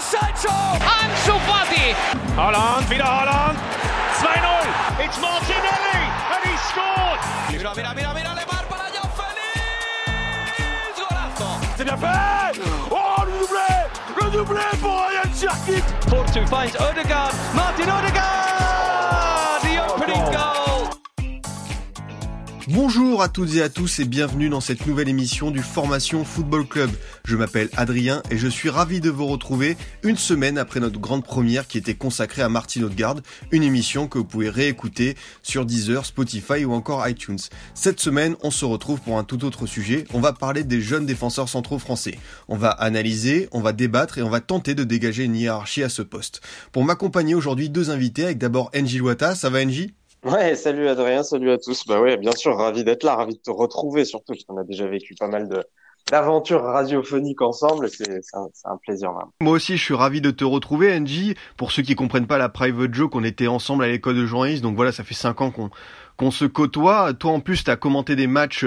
Sancho! Ansu Fati! Holland, wieder Holland! 2-0! It's Martinelli and he scored! Mira, mira, mira, mira, Lemar para Joao Félix! Golazo! C'est bien fait! Oh, le doublé! Le doublé pour Ryan Cherkit! Porto finds Odegaard. Martin Odegaard! The opening oh, oh. goal! Bonjour à toutes et à tous et bienvenue dans cette nouvelle émission du Formation Football Club. Je m'appelle Adrien et je suis ravi de vous retrouver une semaine après notre grande première qui était consacrée à Martin Odegaard, une émission que vous pouvez réécouter sur Deezer, Spotify ou encore iTunes. Cette semaine, on se retrouve pour un tout autre sujet. On va parler des jeunes défenseurs centraux français. On va analyser, on va débattre et on va tenter de dégager une hiérarchie à ce poste. Pour m'accompagner aujourd'hui, deux invités avec d'abord Enji Luata. Ça va Enji Ouais, salut Adrien, salut à tous. Bah ouais, bien sûr, ravi d'être là, ravi de te retrouver surtout, parce qu'on a déjà vécu pas mal de d'aventures radiophoniques ensemble. C'est c'est un, plaisir. Vraiment. Moi aussi, je suis ravi de te retrouver, Angie. Pour ceux qui comprennent pas la private joke, on était ensemble à l'école de journalisme, donc voilà, ça fait cinq ans qu'on qu'on se côtoie. Toi, en plus, tu as commenté des matchs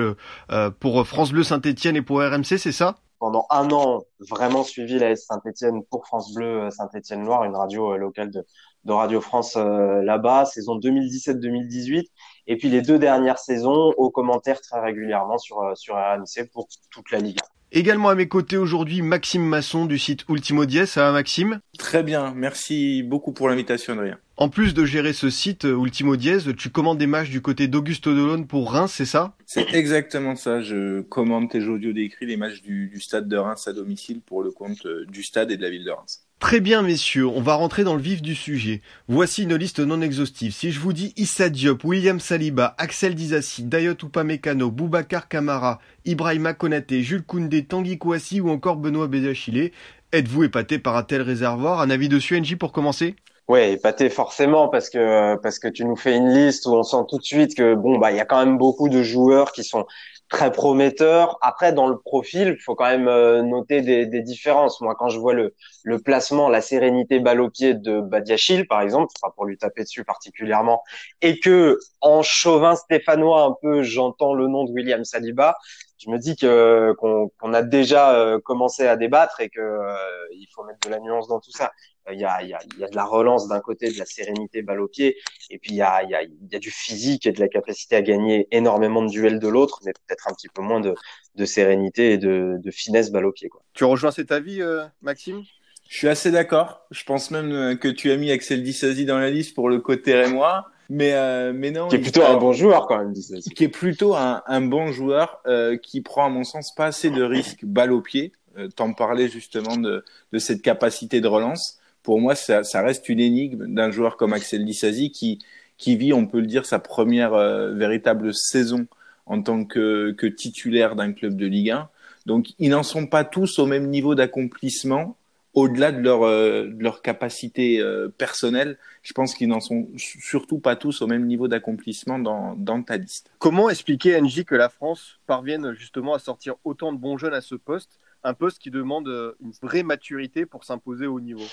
euh, pour France Bleu Saint-Etienne et pour RMC, c'est ça? Pendant un an, vraiment suivi la S Saint-Etienne pour France Bleu Saint-Etienne Noir, une radio euh, locale de, de Radio France euh, là-bas, saison 2017-2018. Et puis les deux dernières saisons aux commentaires très régulièrement sur, euh, sur RMC pour toute la Ligue. Également à mes côtés aujourd'hui, Maxime Masson du site Ultimo Diez. Ça va Maxime? Très bien, merci beaucoup pour l'invitation Adrien. En plus de gérer ce site euh, Ultimo Diez, tu commandes des matchs du côté d'Augusto Delon pour Reims, c'est ça? C'est exactement ça, je commande tes audio décrits les matchs du, du stade de Reims à domicile pour le compte du stade et de la ville de Reims. Très bien, messieurs, on va rentrer dans le vif du sujet. Voici une liste non exhaustive. Si je vous dis Issa Diop, William Saliba, Axel Dizassi, Dayot Upamecano, Boubacar Kamara, Ibrahima Konaté, Jules Koundé, Tanguy Kouassi ou encore Benoît Bézachilé, êtes-vous épaté par un tel réservoir? Un avis dessus, NJ, pour commencer? Ouais, épaté forcément parce que parce que tu nous fais une liste où on sent tout de suite que bon bah il y a quand même beaucoup de joueurs qui sont très prometteur. Après, dans le profil, il faut quand même euh, noter des, différences. Moi, quand je vois le, le placement, la sérénité balle au pied de Badiachil, par exemple, pas pour lui taper dessus particulièrement, et que en chauvin stéphanois un peu, j'entends le nom de William Saliba, je me dis que qu'on a déjà euh, commencé à débattre et que euh, il faut mettre de la nuance dans tout ça. Il y a, il y a, il y a de la relance d'un côté, de la sérénité balle au pied, et puis il y a, il y, a, il y a du physique et de la capacité à gagner énormément de duels de l'autre, mais peut-être un petit peu moins de, de sérénité et de, de finesse balle au pied. Quoi. Tu rejoins cet avis, euh, Maxime? Je suis assez d'accord. Je pense même que tu as mis Axel Disasi dans la liste pour le côté rémois. Mais, euh, mais non. Qui est plutôt un bon joueur quand même. Qui est plutôt un, un bon joueur euh, qui prend, à mon sens, pas assez de risques balle au pied. Euh, T'en parlais justement de, de cette capacité de relance pour moi, ça, ça reste une énigme d'un joueur comme Axel Disasi qui, qui vit, on peut le dire, sa première euh, véritable saison en tant que, que titulaire d'un club de Ligue 1. Donc, ils n'en sont pas tous au même niveau d'accomplissement, au-delà de leur, euh, de leur capacité euh, personnelle. Je pense qu'ils n'en sont surtout pas tous au même niveau d'accomplissement dans, dans ta liste. Comment expliquer, NJ, que la France parvienne justement à sortir autant de bons jeunes à ce poste? Un poste qui demande une vraie maturité pour s'imposer au niveau.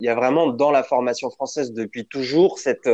Il y a vraiment dans la formation française depuis toujours cette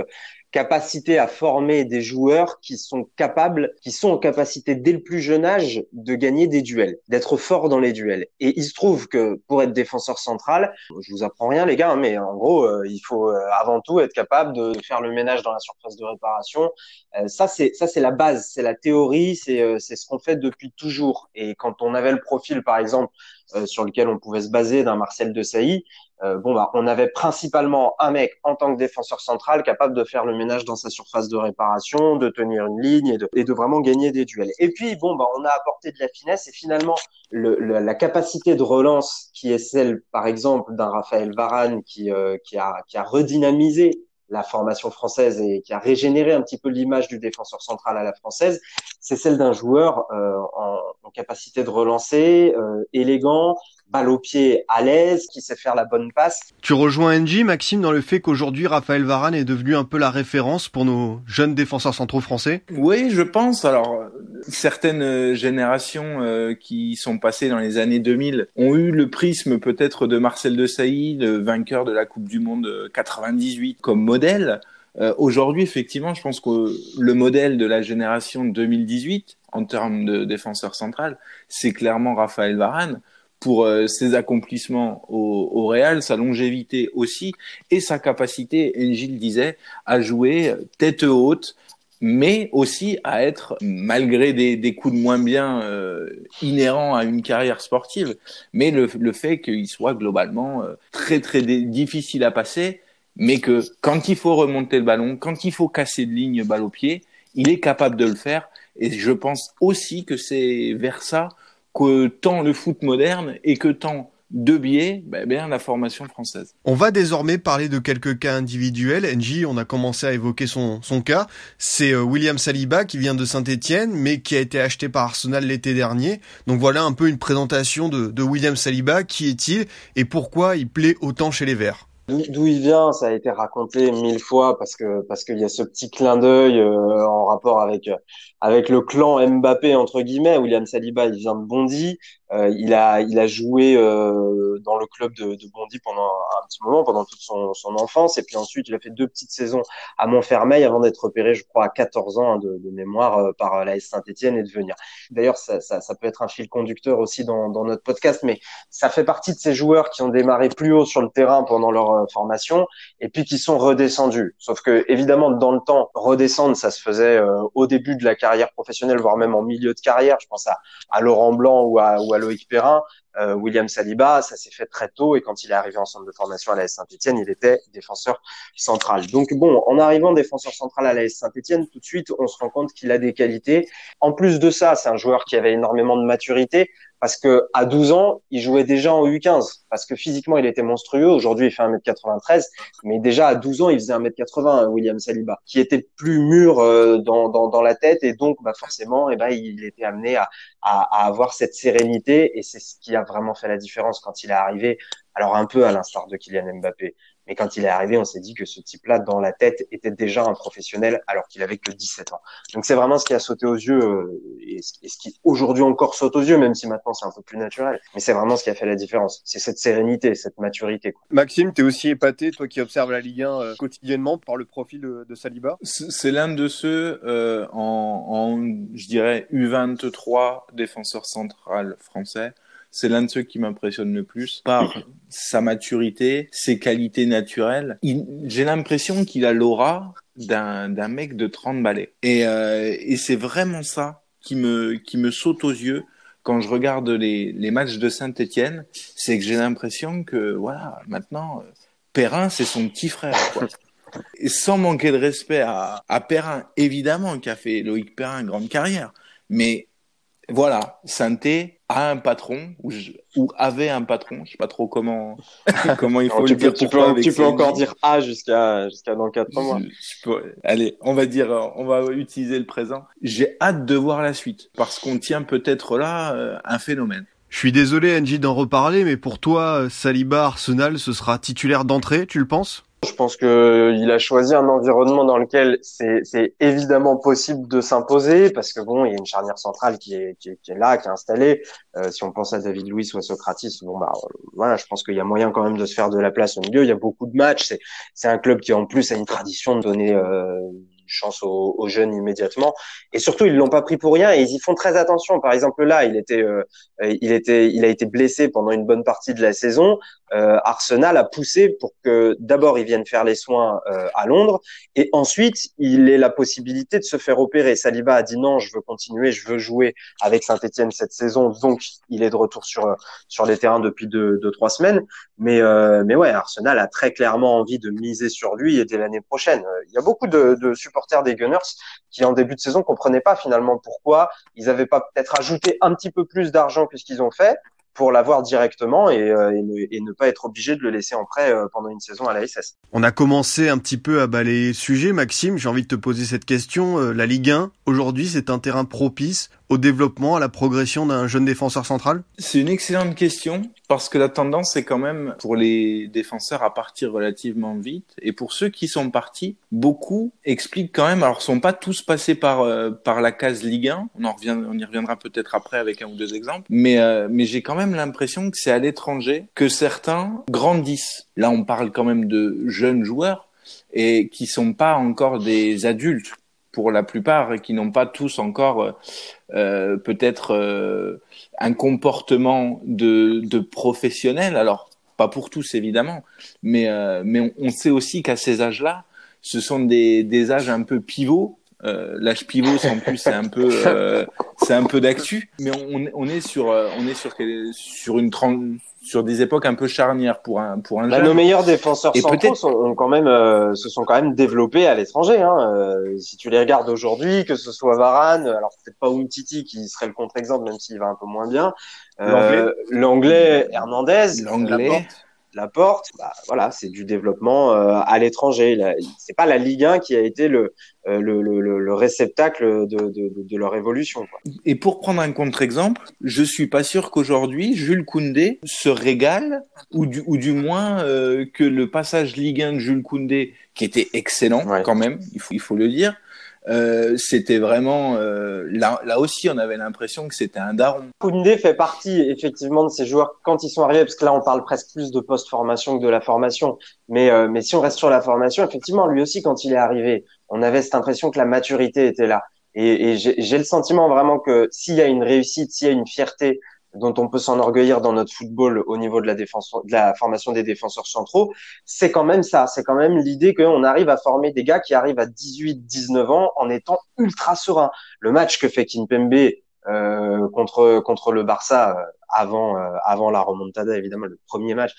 capacité à former des joueurs qui sont capables, qui sont en capacité dès le plus jeune âge de gagner des duels, d'être forts dans les duels. Et il se trouve que pour être défenseur central, je vous apprends rien les gars, hein, mais en gros, euh, il faut euh, avant tout être capable de faire le ménage dans la surface de réparation. Euh, ça c'est ça c'est la base, c'est la théorie, c'est euh, c'est ce qu'on fait depuis toujours. Et quand on avait le profil par exemple euh, sur lequel on pouvait se baser d'un Marcel de Sailly, euh, bon bah on avait principalement un mec en tant que défenseur central capable de faire le ménage dans sa surface de réparation, de tenir une ligne et de, et de vraiment gagner des duels. Et puis bon bah on a apporté de la finesse et finalement le, le, la capacité de relance qui est celle par exemple d'un Raphaël Varane qui euh, qui a qui a redynamisé la formation française et qui a régénéré un petit peu l'image du défenseur central à la française, c'est celle d'un joueur euh, en, en, capacité de relancer, euh, élégant, balle au pied à l'aise, qui sait faire la bonne passe. Tu rejoins NJ, Maxime, dans le fait qu'aujourd'hui, Raphaël Varane est devenu un peu la référence pour nos jeunes défenseurs centraux français? Oui, je pense. Alors, certaines générations euh, qui sont passées dans les années 2000 ont eu le prisme peut-être de Marcel Desailly, le vainqueur de la Coupe du Monde 98, comme modèle. Euh, Aujourd'hui, effectivement, je pense que le modèle de la génération 2018, en termes de défenseur central, c'est clairement Raphaël Varane. Pour euh, ses accomplissements au, au, Real, sa longévité aussi, et sa capacité, Engil disait, à jouer tête haute, mais aussi à être, malgré des, des coups de moins bien euh, inhérents à une carrière sportive, mais le, le fait qu'il soit globalement euh, très très difficile à passer, mais que quand il faut remonter le ballon, quand il faut casser de ligne balle au pied, il est capable de le faire. Et je pense aussi que c'est vers ça que tend le foot moderne et que tend de biais, ben bien la formation française. On va désormais parler de quelques cas individuels. NJ, on a commencé à évoquer son, son cas. C'est euh, William Saliba qui vient de Saint-Etienne, mais qui a été acheté par Arsenal l'été dernier. Donc voilà un peu une présentation de, de William Saliba. Qui est-il et pourquoi il plaît autant chez les Verts? D'où il vient, ça a été raconté mille fois parce que parce qu'il y a ce petit clin d'œil euh, en rapport avec avec le clan Mbappé entre guillemets. William Saliba, il vient de Bondy, euh, il a il a joué euh, dans le club de, de, Bondy pendant un petit moment, pendant toute son, son enfance, et puis ensuite il a fait deux petites saisons à Montfermeil avant d'être repéré, je crois, à 14 ans hein, de, de, mémoire par la Saint-Étienne et de venir. D'ailleurs, ça, ça, ça, peut être un fil conducteur aussi dans, dans notre podcast, mais ça fait partie de ces joueurs qui ont démarré plus haut sur le terrain pendant leur euh, formation et puis qui sont redescendus. Sauf que évidemment dans le temps redescendre ça se faisait euh, au début de la carrière professionnelle voire même en milieu de carrière. Je pense à, à Laurent Blanc ou à, ou à Loïc Perrin. Euh, William Saliba, ça s'est fait très tôt et quand il est arrivé en centre de formation à la Saint-Etienne, il était défenseur central. Donc bon, en arrivant défenseur central à la Saint-Etienne, tout de suite, on se rend compte qu'il a des qualités. En plus de ça, c'est un joueur qui avait énormément de maturité parce que à 12 ans, il jouait déjà en U15 parce que physiquement, il était monstrueux. Aujourd'hui, il fait 1m93, mais déjà à 12 ans, il faisait 1m80 William Saliba, qui était plus mûr euh, dans, dans, dans, la tête et donc bah forcément, et eh ben il était amené à, à, à avoir cette sérénité et c'est ce qui a vraiment fait la différence quand il est arrivé. Alors un peu à l'instar de Kylian Mbappé, mais quand il est arrivé, on s'est dit que ce type-là, dans la tête, était déjà un professionnel alors qu'il avait que 17 ans. Donc c'est vraiment ce qui a sauté aux yeux euh, et ce qui aujourd'hui encore saute aux yeux, même si maintenant c'est un peu plus naturel. Mais c'est vraiment ce qui a fait la différence. C'est cette sérénité, cette maturité. Quoi. Maxime, tu es aussi épaté, toi qui observes la Ligue 1 euh, quotidiennement, par le profil de, de Saliba? C'est l'un de ceux euh, en, en, je dirais, U23 défenseur central français c'est l'un de ceux qui m'impressionne le plus par sa maturité, ses qualités naturelles. J'ai l'impression qu'il a l'aura d'un d'un mec de 30 balais. Et, euh, et c'est vraiment ça qui me qui me saute aux yeux quand je regarde les, les matchs de Saint-Étienne, c'est que j'ai l'impression que voilà, maintenant Perrin c'est son petit frère quoi. Et sans manquer de respect à, à Perrin, évidemment, qui a fait Loïc Perrin une grande carrière. Mais voilà, Sainté a un patron ou, ou, avait un patron, je sais pas trop comment comment il faut le dire. Tu peux, tu peux encore dire A jusqu'à jusqu'à dans quatre mois. allez, on va dire, on va utiliser le présent. J'ai hâte de voir la suite parce qu'on tient peut-être là euh, un phénomène. Je suis désolé, Angie, d'en reparler, mais pour toi, Saliba Arsenal, ce sera titulaire d'entrée, tu le penses? Je pense que il a choisi un environnement dans lequel c'est évidemment possible de s'imposer parce que bon, il y a une charnière centrale qui est, qui est, qui est là, qui est installée. Euh, si on pense à David Luiz ou à Socratis, bon bah voilà, je pense qu'il y a moyen quand même de se faire de la place au milieu. Il y a beaucoup de matchs. C'est un club qui en plus a une tradition de donner euh, chance aux, aux, jeunes immédiatement. Et surtout, ils l'ont pas pris pour rien et ils y font très attention. Par exemple, là, il était, euh, il était, il a été blessé pendant une bonne partie de la saison. Euh, Arsenal a poussé pour que d'abord il vienne faire les soins euh, à Londres et ensuite il ait la possibilité de se faire opérer. Saliba a dit non, je veux continuer, je veux jouer avec Saint-Etienne cette saison, donc il est de retour sur sur les terrains depuis deux, deux trois semaines. Mais euh, mais ouais, Arsenal a très clairement envie de miser sur lui et dès l'année prochaine. Il y a beaucoup de, de supporters des Gunners qui en début de saison comprenaient pas finalement pourquoi ils avaient pas peut-être ajouté un petit peu plus d'argent que ce qu'ils ont fait pour l'avoir directement et, euh, et, ne, et, ne, pas être obligé de le laisser en prêt euh, pendant une saison à la SS. On a commencé un petit peu à balayer le sujet, Maxime. J'ai envie de te poser cette question. Euh, la Ligue 1, aujourd'hui, c'est un terrain propice au développement, à la progression d'un jeune défenseur central? C'est une excellente question parce que la tendance c'est quand même pour les défenseurs à partir relativement vite et pour ceux qui sont partis, beaucoup expliquent quand même. Alors, sont pas tous passés par euh, par la case Ligue 1. On en revient, on y reviendra peut-être après avec un ou deux exemples. Mais euh, mais j'ai quand même l'impression que c'est à l'étranger que certains grandissent. Là, on parle quand même de jeunes joueurs et qui sont pas encore des adultes pour la plupart et qui n'ont pas tous encore euh, peut-être euh, un comportement de, de professionnel. Alors pas pour tous évidemment, mais euh, mais on, on, sait aussi qu'à ces âges-là, ce sont des, des âges un peu pivots. Euh, L'âge pivot, en plus, c'est un peu, euh, c'est un peu d'actu, mais on, on, est sur, on est sur sur une sur des époques un peu charnières pour un pour un bah, Nos meilleurs défenseurs centraux sont, quand même euh, se sont quand même développés à l'étranger. Hein. Euh, si tu les regardes aujourd'hui, que ce soit Varane, alors peut-être pas Umtiti qui serait le contre-exemple, même s'il va un peu moins bien. Euh, L'anglais, Hernandez, l'anglais. La porte, bah, voilà, c'est du développement euh, à l'étranger. C'est pas la Ligue 1 qui a été le, euh, le, le, le, réceptacle de, de, de, leur évolution. Quoi. Et pour prendre un contre-exemple, je suis pas sûr qu'aujourd'hui Jules Koundé se régale, ou du, ou du moins euh, que le passage Ligue 1 de Jules Koundé, qui était excellent quand même, il faut, il faut le dire, euh, c'était vraiment euh, là, là aussi on avait l'impression que c'était un daron. Koundé fait partie effectivement de ces joueurs quand ils sont arrivés parce que là on parle presque plus de post-formation que de la formation mais euh, mais si on reste sur la formation effectivement lui aussi quand il est arrivé on avait cette impression que la maturité était là et, et j'ai le sentiment vraiment que s'il y a une réussite s'il y a une fierté dont on peut s'enorgueillir dans notre football au niveau de la défense, de la formation des défenseurs centraux, c'est quand même ça. C'est quand même l'idée qu'on arrive à former des gars qui arrivent à 18, 19 ans en étant ultra sereins. Le match que fait Kimpembe euh, contre contre le Barça euh, avant euh, avant la remontada évidemment le premier match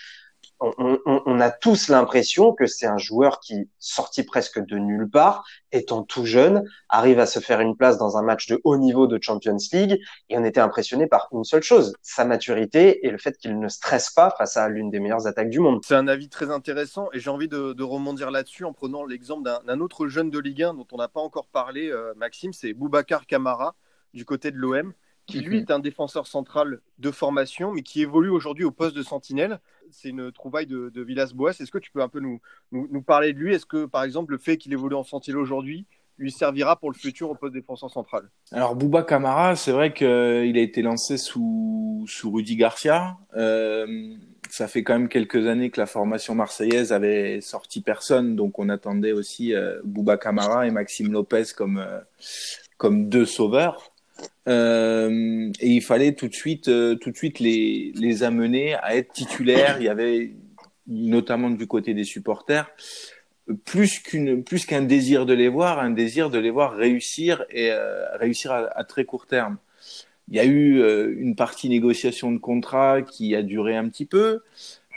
on, on, on, a tous l'impression que c'est un joueur qui, sorti presque de nulle part, étant tout jeune, arrive à se faire une place dans un match de haut niveau de Champions League. Et on était impressionné par une seule chose, sa maturité et le fait qu'il ne stresse pas face à l'une des meilleures attaques du monde. C'est un avis très intéressant et j'ai envie de, de rebondir là-dessus en prenant l'exemple d'un autre jeune de Ligue 1 dont on n'a pas encore parlé, euh, Maxime, c'est Boubacar Camara du côté de l'OM qui lui est un défenseur central de formation, mais qui évolue aujourd'hui au poste de sentinelle. C'est une trouvaille de, de Villas-Boas. Est-ce que tu peux un peu nous, nous, parler de lui? Est-ce que, par exemple, le fait qu'il évolue en sentinelle aujourd'hui lui servira pour le futur au poste de défenseur central? Alors, Bouba Camara, c'est vrai qu'il a été lancé sous, sous Rudy Garcia. Euh, ça fait quand même quelques années que la formation marseillaise avait sorti personne, donc on attendait aussi euh, Bouba Camara et Maxime Lopez comme, euh, comme deux sauveurs. Euh, et il fallait tout de suite, euh, tout de suite les, amener à être titulaires. Il y avait notamment du côté des supporters plus qu'une plus qu'un désir de les voir, un désir de les voir réussir et euh, réussir à, très court terme. Il y a eu une partie négociation de contrat qui a duré un petit peu.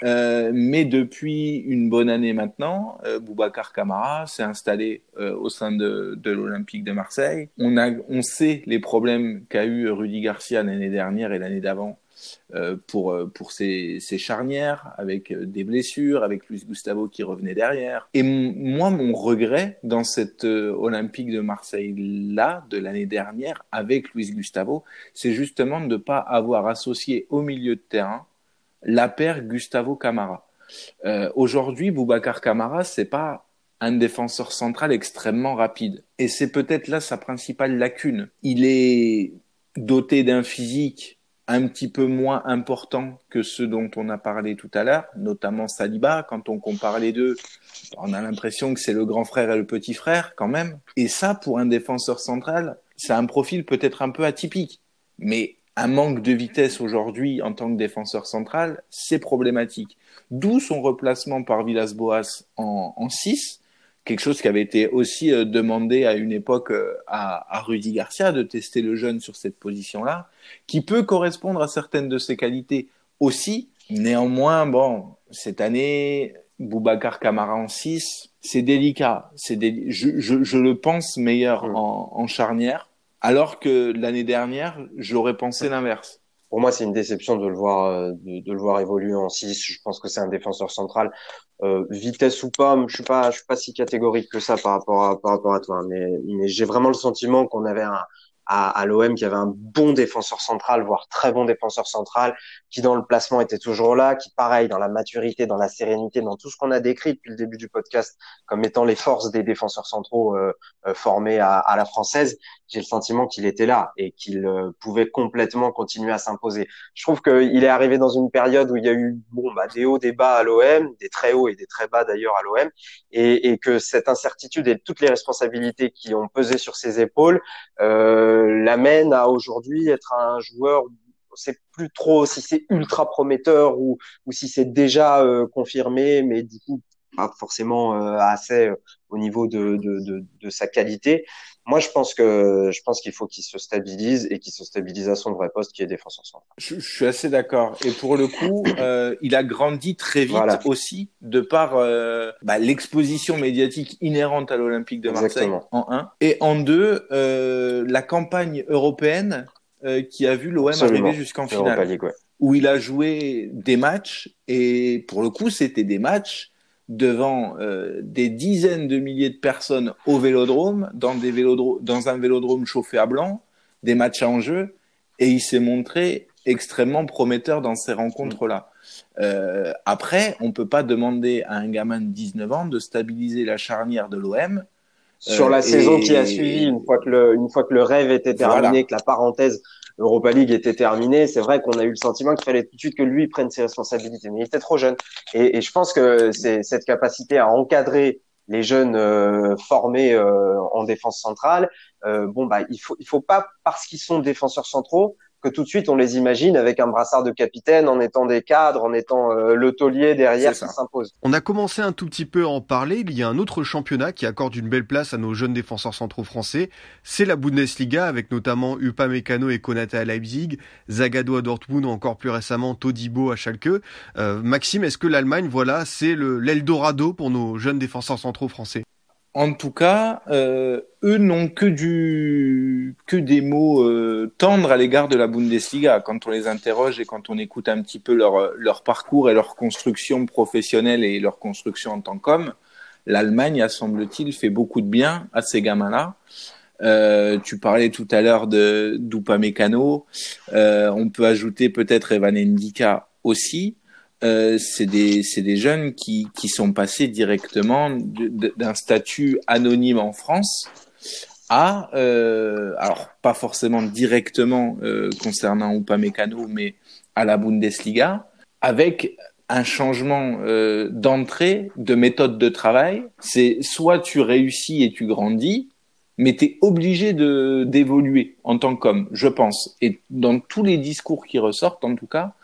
Euh, mais depuis une bonne année maintenant, euh, Boubacar Camara s'est installé euh, au sein de, de l'Olympique de Marseille. On, a, on sait les problèmes qu'a eu Rudy Garcia l'année dernière et l'année d'avant euh, pour, pour ses, ses, charnières, avec des blessures, avec Luis Gustavo qui revenait derrière. Et moi, mon regret dans cette Olympique de Marseille-là, de l'année dernière, avec Luis Gustavo, c'est justement de ne pas avoir associé au milieu de terrain la paire Gustavo Camara. Euh, Aujourd'hui, Boubacar Camara, c'est pas un défenseur central extrêmement rapide. Et c'est peut-être là sa principale lacune. Il est doté d'un physique un petit peu moins important que ceux dont on a parlé tout à l'heure, notamment Saliba. Quand on compare les deux, on a l'impression que c'est le grand frère et le petit frère quand même. Et ça, pour un défenseur central, c'est un profil peut-être un peu atypique. Mais un manque de vitesse aujourd'hui en tant que défenseur central, c'est problématique. D'où son replacement par Villas-Boas en, en 6, quelque chose qui avait été aussi euh, demandé à une époque euh, à, à, Rudy Garcia de tester le jeune sur cette position-là, qui peut correspondre à certaines de ses qualités aussi. Néanmoins, bon, cette année, Boubacar Camara en 6, c'est délicat. C'est je, je, je, le pense meilleur mmh. en, en charnière alors que l'année dernière, j'aurais pensé l'inverse. Pour moi, c'est une déception de le voir, euh, de, le voir évoluer en 6. Je pense que c'est un défenseur central. Euh, vitesse ou pas, je suis pas, je suis pas si catégorique que ça par rapport à, par rapport à toi. Mais, mais j'ai vraiment le sentiment qu'on avait un, à, à l'OM qui avait un bon défenseur central, voire très bon défenseur central, qui dans le placement était toujours là, qui pareil dans la maturité, dans la sérénité, dans tout ce qu'on a décrit depuis le début du podcast comme étant les forces des défenseurs centraux euh, euh, formés à, à, la française, j'ai le sentiment qu'il était là et qu'il euh, pouvait complètement continuer à s'imposer. Je trouve qu'il est arrivé dans une période où il y a eu bon bah des hauts, des bas à l'OM, des très hauts et des très bas d'ailleurs à l'OM, et, et, que cette incertitude et toutes les responsabilités qui ont pesé sur ses épaules euh, l'amènent à aujourd'hui être un joueur c'est plus trop si c'est ultra prometteur ou, si c'est déjà euh, confirmé, mais du coup pas forcément euh, assez euh, au niveau de, sa qualité. Moi, je pense que je pense qu'il faut qu'il se stabilise et qu'il se stabilise à son vrai poste qui est défenseur central. Je, je suis assez d'accord. Et pour le coup, euh, il a grandi très vite voilà. aussi de par euh, bah, l'exposition médiatique inhérente à l'Olympique de Marseille Exactement. en un et en deux euh, la campagne européenne qui a vu l'OM arriver jusqu'en finale, League, ouais. où il a joué des matchs et pour le coup, c'était des matchs devant euh, des dizaines de milliers de personnes au vélodrome, dans, des vélodromes, dans un vélodrome chauffé à blanc, des matchs en jeu, et il s'est montré extrêmement prometteur dans ces rencontres-là. Euh, après, on peut pas demander à un gamin de 19 ans de stabiliser la charnière de l'OM. Sur la euh, saison qui a suivi, une fois que le, une fois que le rêve était terminé, Voilà. que la parenthèse Europa League était terminée, c'est vrai qu'on a eu le sentiment qu'il fallait tout de suite que lui prenne ses responsabilités. Mais il était trop jeune. Et, et je pense que c'est cette capacité à encadrer les jeunes euh, formés euh, en défense centrale, euh, bon bah il faut il faut pas parce qu'ils sont défenseurs centraux que tout de suite on les imagine avec un brassard de capitaine, en étant des cadres, en étant euh, le taulier derrière qui s'impose. On a commencé un tout petit peu à en parler. Il y a un autre championnat qui accorde une belle place à nos jeunes défenseurs centraux français. C'est la Bundesliga avec notamment Upamecano et Konate à Leipzig, Zagadou à Dortmund, ou encore plus récemment Todibo à Schalke. Euh, Maxime, est-ce que l'Allemagne, voilà, c'est l'Eldorado pour nos jeunes défenseurs centraux français? En tout cas, euh, eux n'ont que du que des mots euh, tendres à l'égard de la Bundesliga quand on les interroge et quand on écoute un petit peu leur leur parcours et leur construction professionnelle et leur construction en tant qu'homme. L'Allemagne semble-t-il fait beaucoup de bien à ces gamins-là. Euh, tu parlais tout à l'heure de d'Upamecano. Euh, on peut ajouter peut-être Evan Ndika aussi. Euh, c'est des des jeunes qui qui sont passés directement d'un statut anonyme en France à euh, alors pas forcément directement euh, concernant Upamecano mais à la Bundesliga avec un changement euh, d'entrée de méthode de travail. C'est soit tu réussis et tu grandis mais tu es obligé de d'évoluer en tant qu'homme je pense. Et dans tous les discours qui ressortent en tout cas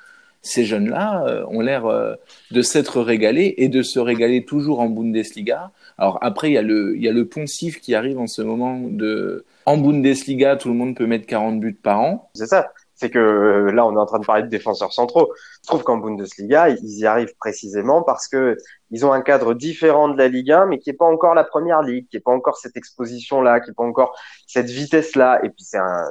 ces jeunes-là euh, ont l'air euh, de s'être régalés et de se régaler toujours en Bundesliga. Alors après, il y a le, il y a le poncif qui arrive en ce moment de, en Bundesliga, tout le monde peut mettre 40 buts par an. C'est ça. C'est que euh, là, on est en train de parler de défenseurs centraux. Je trouve qu'en Bundesliga, ils y arrivent précisément parce que ils ont un cadre différent de la Ligue 1, mais qui est pas encore la première ligue, qui est pas encore cette exposition-là, qui est pas encore cette vitesse-là. Et puis c'est un,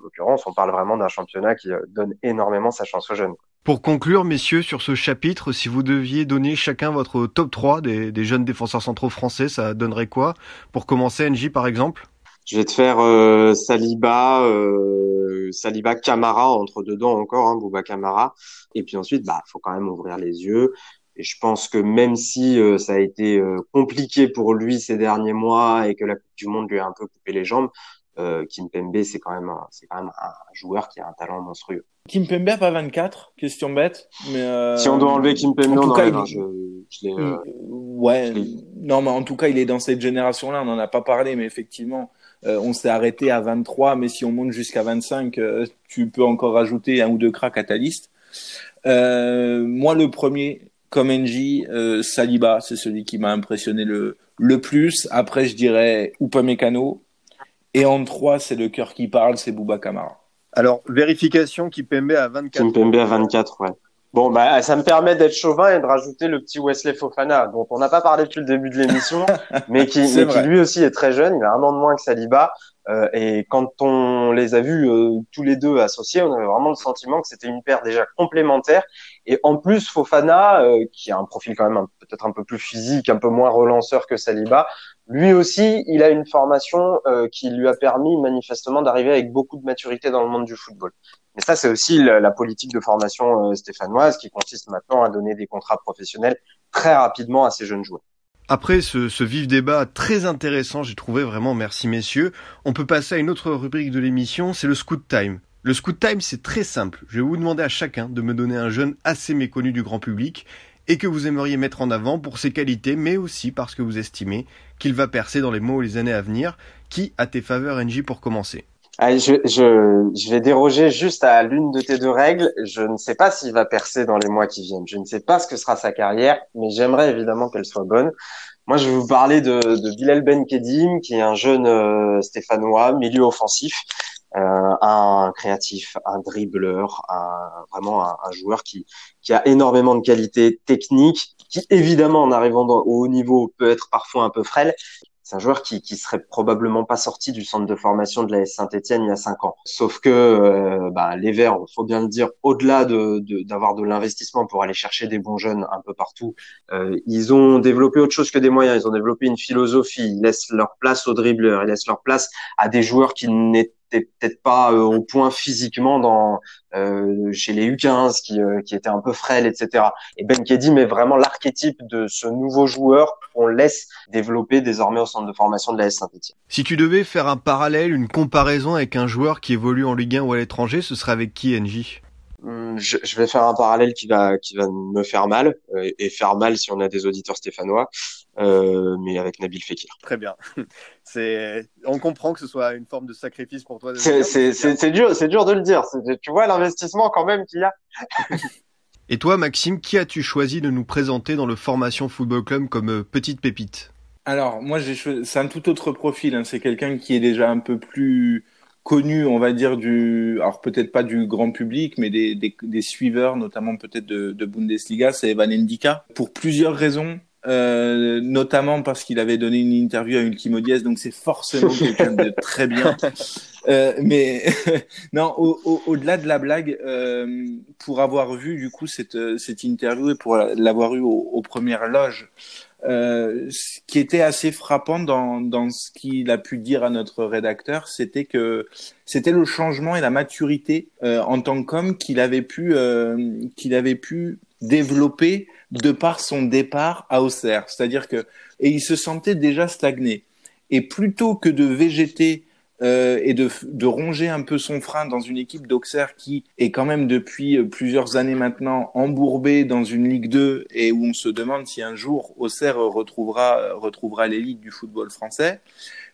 en l'occurrence, on parle vraiment d'un championnat qui donne énormément sa chance aux jeunes. Pour conclure, messieurs, sur ce chapitre, si vous deviez donner chacun votre top 3 des, jeunes défenseurs centraux français, ça donnerait quoi? Pour commencer, NJ par exemple? Je vais te faire euh, Saliba, euh, Saliba Camara entre dedans encore, hein, Bouba Camara. Et puis ensuite, bah, faut quand même ouvrir les yeux. Et je pense que même si euh, ça a été euh, compliqué pour lui ces derniers mois et que la Coupe du Monde lui a un peu coupé les jambes, euh, Kimpembe, c'est quand même un, c'est quand même un joueur qui a un talent monstrueux. Kimpembe a pas 24, question bête, mais euh, si on doit enlever Kimpembe, en tout on cas, enlève, il... hein, je, je l'ai, euh... ouais, je non, mais en tout cas, il est dans cette génération-là. On n'en a pas parlé, mais effectivement, euh, on s'est arrêté à 23, mais si on monte jusqu'à 25, euh, tu peux encore rajouter un ou deux cracks à ta liste. Moi, le premier, comme NJ, Saliba, c'est celui qui m'a impressionné le le plus. Après, je dirais Upamecano. Et en 3, c'est le cœur qui parle, c'est Bouba Kamara. Alors, vérification, Kimpembe à 24. Kimpembe à 24, ouais. Bon, bah, ça me permet d'être chauvin et de rajouter le petit Wesley Fofana, dont on n'a pas parlé depuis le début de l'émission, mais, qui, mais qui lui aussi est très jeune. Il a un an de moins que Saliba. Euh, et quand on les a vus euh, tous les deux associés, on avait vraiment le sentiment que c'était une paire déjà complémentaire. Et en plus, Fofana, euh, qui a un profil quand même peut-être un peu plus physique, un peu moins relanceur que Saliba, lui aussi, il a une formation qui lui a permis manifestement d'arriver avec beaucoup de maturité dans le monde du football. Mais ça, c'est aussi la, politique de formation stéphanoise qui consiste maintenant à donner des contrats professionnels très rapidement à ces jeunes joueurs. Après ce, ce, vif débat très intéressant, j'ai trouvé vraiment merci messieurs, on peut passer à une autre rubrique de l'émission, c'est le Scoot Time. Le Scoot Time, c'est très simple. Je vais vous demander à chacun de me donner un jeune assez méconnu du grand public et que vous aimeriez mettre en avant pour ses qualités, mais aussi parce que vous estimez qu'il va percer dans les mois ou les années à venir. Qui a tes faveurs, NJ, pour commencer? Je, je, vais déroger juste à l'une de tes deux règles. Je ne sais pas s'il va percer dans les mois qui viennent. Je ne sais pas ce que sera sa carrière, mais j'aimerais évidemment qu'elle soit bonne. Moi, je vais vous parler de, de Bilal Ben Kedim, qui est un jeune euh, stéphanois, milieu offensif, un créatif, un dribbleur, un, vraiment un, un, joueur qui, qui a énormément de qualités techniques, qui évidemment en arrivant au haut niveau peut être parfois un peu frêle, c'est un joueur qui, qui serait probablement pas sorti du centre de formation de la Saint-Etienne il y a cinq ans. Sauf que euh, bah, les Verts, faut bien le dire, au-delà de, d'avoir de, l'investissement pour aller chercher des bons jeunes un peu partout, euh, ils ont développé autre chose que des moyens. Ils ont développé une philosophie. Ils laissent leur place aux dribbleurs. Ils laissent leur place à des joueurs qui n'étaient peut-être pas euh, au point physiquement dans euh, chez les U15 qui, euh, qui étaient un peu frêles, etc. Et Ben Kedim est vraiment l'archétype de ce nouveau joueur qu'on laisse développer désormais au centre de formation de la S Saint-Etienne. Si tu devais faire un parallèle, une comparaison avec un joueur qui évolue en Ligue 1 ou à l'étranger, ce serait avec qui, NJ hum, je, je, vais faire un parallèle qui va qui va me faire mal et faire mal si on a des auditeurs stéphanois. Euh, mais avec Nabil Fekir. Très bien. C'est, on comprend que ce soit une forme de sacrifice pour toi. C'est, c'est, c'est, dur, c'est dur de le dire. Tu vois l'investissement quand même qu'il y a. Et toi, Maxime, qui as-tu choisi de nous présenter dans le Formation Football Club comme euh, petite pépite? Alors, moi, j'ai choisi... c'est un tout autre profil. Hein. C'est quelqu'un qui est déjà un peu plus connu, on va dire, du, alors peut-être pas du grand public, mais des, des, des suiveurs, notamment peut-être de, de Bundesliga, c'est Evan Endika. Pour plusieurs raisons. Euh, notamment parce qu'il avait donné une interview à Ultimo Diaz, donc c'est forcément quelqu'un de très bien. Euh, mais non, au-delà de la blague, euh, pour avoir vu du coup cette, cette interview et pour l'avoir eu aux, premières loges, euh, ce qui était assez frappant dans, dans ce qu'il a pu dire à notre rédacteur, c'était que c'était le changement et la maturité euh, en tant qu'homme qu'il avait pu qu'il avait pu développer de par son départ à Auxerre. C'est-à-dire que, et il se sentait déjà stagné. Et plutôt que de végéter euh, et de, de, ronger un peu son frein dans une équipe d'Auxerre qui est quand même depuis euh, plusieurs années maintenant embourbée dans une Ligue 2 et où on se demande si un jour Auxerre retrouvera, retrouvera l'élite du football français,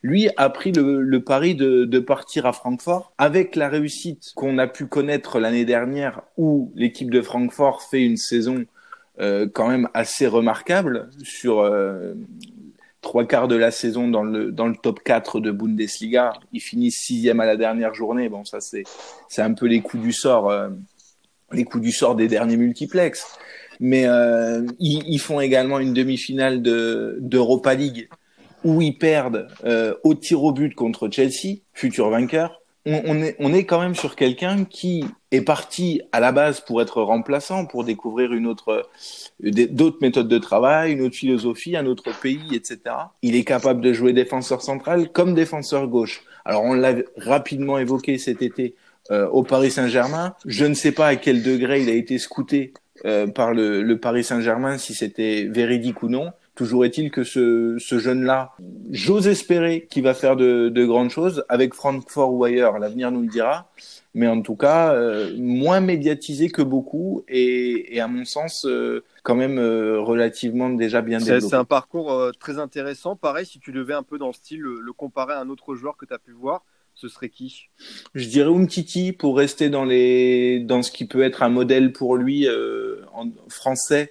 lui a pris le, le pari de, de, partir à Francfort avec la réussite qu'on a pu connaître l'année dernière où l'équipe de Francfort fait une saison quand même assez remarquable sur euh, trois quarts de la saison dans le, dans le top 4 de Bundesliga. Ils finissent sixième à la dernière journée. Bon, ça, c'est, c'est un peu les coups du sort, euh, les coups du sort des derniers multiplex. Mais euh, ils, font également une demi-finale de, d'Europa League où ils perdent euh, au tir au but contre Chelsea, futur vainqueur on, est, on est quand même sur quelqu'un qui est parti à la base pour être remplaçant, pour découvrir une autre, d'autres méthodes de travail, une autre philosophie, un autre pays, etc. Il est capable de jouer défenseur central comme défenseur gauche. Alors on l'a rapidement évoqué cet été euh, au Paris Saint-Germain. Je ne sais pas à quel degré il a été scouté euh, par le, le Paris Saint-Germain, si c'était véridique ou non. Toujours est-il que ce, ce jeune-là, j'ose espérer qu'il va faire de, de, grandes choses avec Francfort ou ailleurs. L'avenir nous le dira. Mais en tout cas, euh, moins médiatisé que beaucoup et, et à mon sens, euh, quand même euh, relativement déjà bien développé. C'est un parcours très intéressant. Pareil, si tu devais un peu dans le style le, comparer à un autre joueur que tu as pu voir, ce serait qui? Je dirais Umtiti pour rester dans les dans ce qui peut être un modèle pour lui en français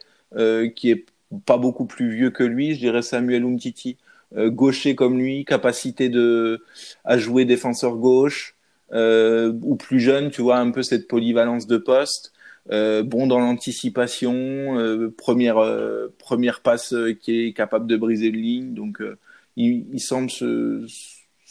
qui est pas beaucoup plus vieux que lui, je dirais Samuel Umtiti, gaucher comme lui, capacité de à jouer défenseur gauche, ou plus jeune, tu vois, un peu cette polyvalence de poste, euh, bon dans l'anticipation, euh, première euh, première passe qui est capable de briser une ligne, donc il, il, semble se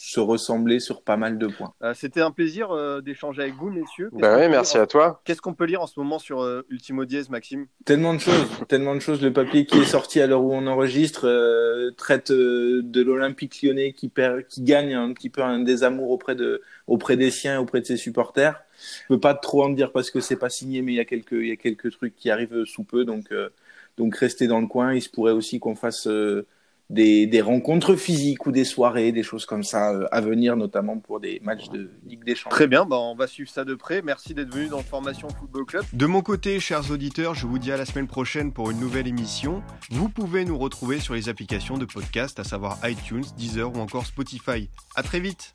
se ressembler sur pas mal de points. Euh, C'était un plaisir euh, d'échanger avec vous, messieurs. Ben qu'on oui, merci lire à toi. Qu'est-ce qu'on peut lire en ce moment sur euh, Ultimo Diez, Maxime? Tellement de choses, tellement de choses. Le papier qui est sorti à l'heure où on enregistre euh, traite euh, de l'Olympique lyonnais qui perd, qui gagne un petit peu un désamour auprès de, auprès des siens, auprès de ses supporters. Je peux pas trop en dire parce que c'est pas signé, mais il y a quelques, il y a quelques trucs qui arrivent sous peu, donc, euh, donc restez dans le coin. Il se pourrait aussi qu'on fasse euh, des, des rencontres physiques ou des soirées, des choses comme ça euh, à venir, notamment pour des matchs de Ligue des Champions. Très bien, bah on va suivre ça de près. Merci d'être venu dans Formation Football Club. De mon côté, chers auditeurs, je vous dis à la semaine prochaine pour une nouvelle émission. Vous pouvez nous retrouver sur les applications de podcast, à savoir iTunes, Deezer ou encore Spotify. À très vite